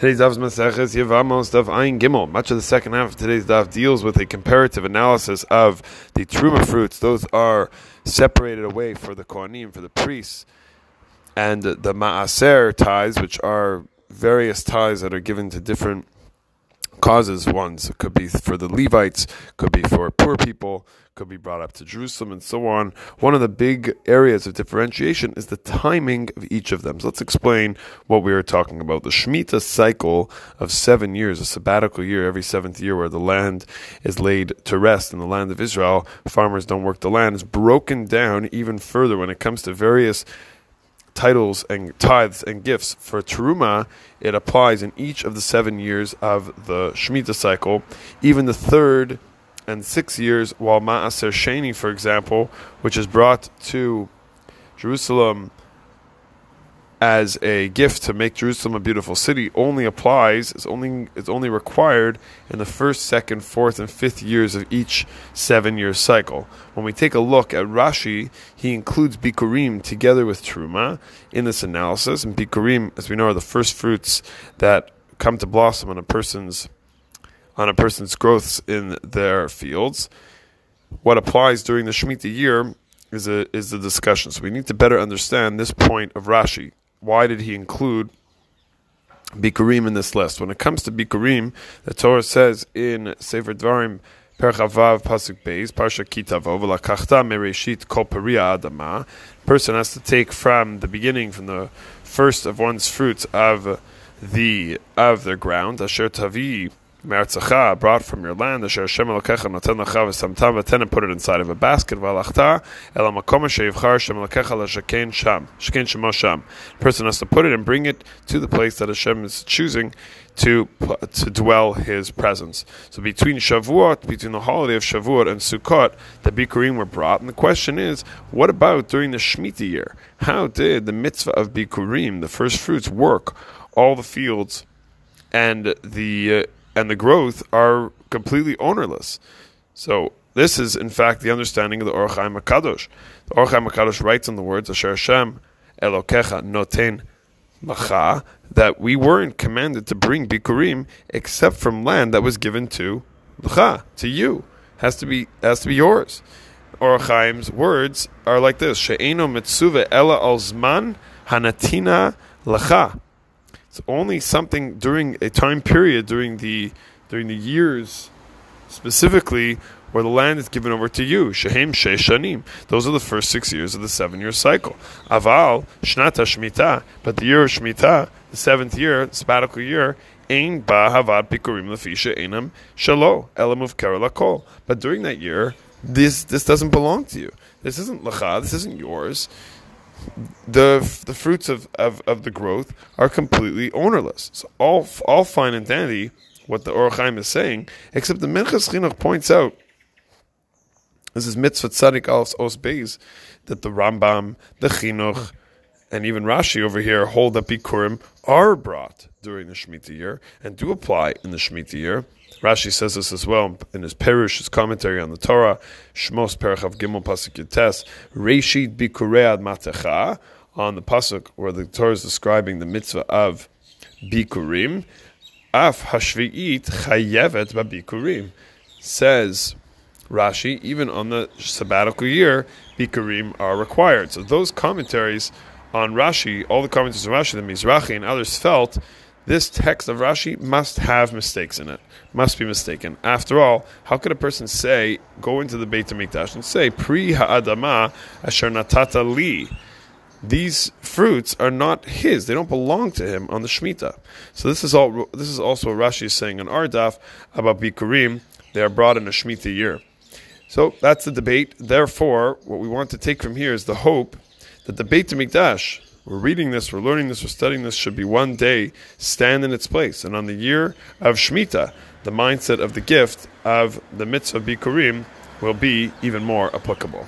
Today's daf is Maseches Yevamos Daf Ayin Gimel. Much of the second half of today's daf deals with a comparative analysis of the truma fruits. Those are separated away for the kohanim, for the priests, and the maaser tithes, which are various tithes that are given to different causes. Ones It could be for the Levites, could be for poor people, could be brought up to Jerusalem, and so on. One of the big areas of differentiation is the timing of each of them. So let's explain what we are talking about. The Shemitah cycle of seven years, a sabbatical year every seventh year, where the land is laid to rest in the land of Israel. Farmers don't work the land, is broken down even further when it comes to various titles and tithes and gifts for teruma, it applies in each of the seven years of the Shemitah cycle. Even the third and sixth years, while Ma'aser Sheni, for example, which is brought to Jerusalem as a gift to make Jerusalem a beautiful city, only applies, is only, is only required in the first, second, fourth, and fifth years of each seven year cycle. When we take a look at Rashi, he includes Bikurim together with Truma in this analysis, and Bikurim, as we know, are the first fruits that come to blossom on a person's on a person's growths in their fields. What applies during the Shemitah year is a, is the discussion. So we need to better understand this point of Rashi. Why did he include Bikurim in this list? When it comes to Bikurim, the Torah says in Sefer Dvarim, Perchavav Pasuk Beis, Parsha Kitavo, V'lakachta mereshit kol adama. Person has to take from the beginning, from the first of one's fruits of the of their ground, Asher Tavi Me'artzacha, brought from your land, asher Hashem Elokecha noten lecha v'samtam v'ten and put it inside of a basket, v'alachta el ha'makom she'yivchar Hashem Elokecha sham, shaken shemo sham. The person has to put it and bring it to the place that Hashem is choosing to to dwell His presence. So between Shavuot, between the holiday of Shavuot and Sukkot, the Bikurim were brought. And the question is, what about during the Shemitah year? How did the mitzvah of Bikurim, the first fruits, work all the fields and the uh, and the growth are completely ownerless. So this is, in fact, the understanding of the Or HaChaim HaKadosh. The Or HaChaim HaKadosh writes in the words, Asher Hashem Elokecha noten macha, that we weren't commanded to bring bikurim except from land that was given to lecha, to you. Has to be has to be yours. Or HaChaim's words are like this: She'eno mitzuve ela al zman hanatina lecha. It's only something during a time period during the during the years specifically where the land is given over to you. Shehem Sheshanim. Those are the first six years of the seven year cycle. Aval, Shnata Shemitah. But the year of Shemitah, the seventh year, the sabbatical year, Ein Ba Havad Bikurim Lafisha Einam Shalo Elamuv Lakol. But during that year, this this doesn't belong to you. This isn't Lacha, this isn't yours the the fruits of, of, of the growth are completely ownerless. So all all fine and dandy what the Or HaChaim is saying, except the Minchas Chinuch points out this is mitzvah tzadik al's os beis that the Rambam, the Chinuch, and even Rashi over here hold that Bikurim are brought during the Shemitah year and do apply in the Shemitah year. Rashi says this as well in his Perush, his commentary on the Torah, Shmos Perichav Gimel Pasuk Yates, Reshit Bikuread Matecha, on the Pasuk where the Torah is describing the mitzvah of Bikurim, Af Hashvi'it Chayevet Bikurim, says Rashi, even on the sabbatical year, Bikurim are required. So those commentaries on Rashi, all the commentaries on Rashi, the Mizrahi and others felt this text of Rashi must have mistakes in it, must be mistaken. After all, how could a person say, go into the Beit HaMikdash and say, Pri ha'adama asher natata li, these fruits are not his; they don't belong to him on the Shemitah. So this is all. This is also what Rashi is saying in Ardaf about Bikurim. They are brought in a Shemitah year. So that's the debate. Therefore, what we want to take from here is the hope that the Beit HaMikdash, we're reading this, we're learning this, we're studying this, should be one day stand in its place. And on the year of Shemitah, the mindset of the gift of the mitzvah Bikurim will be even more applicable.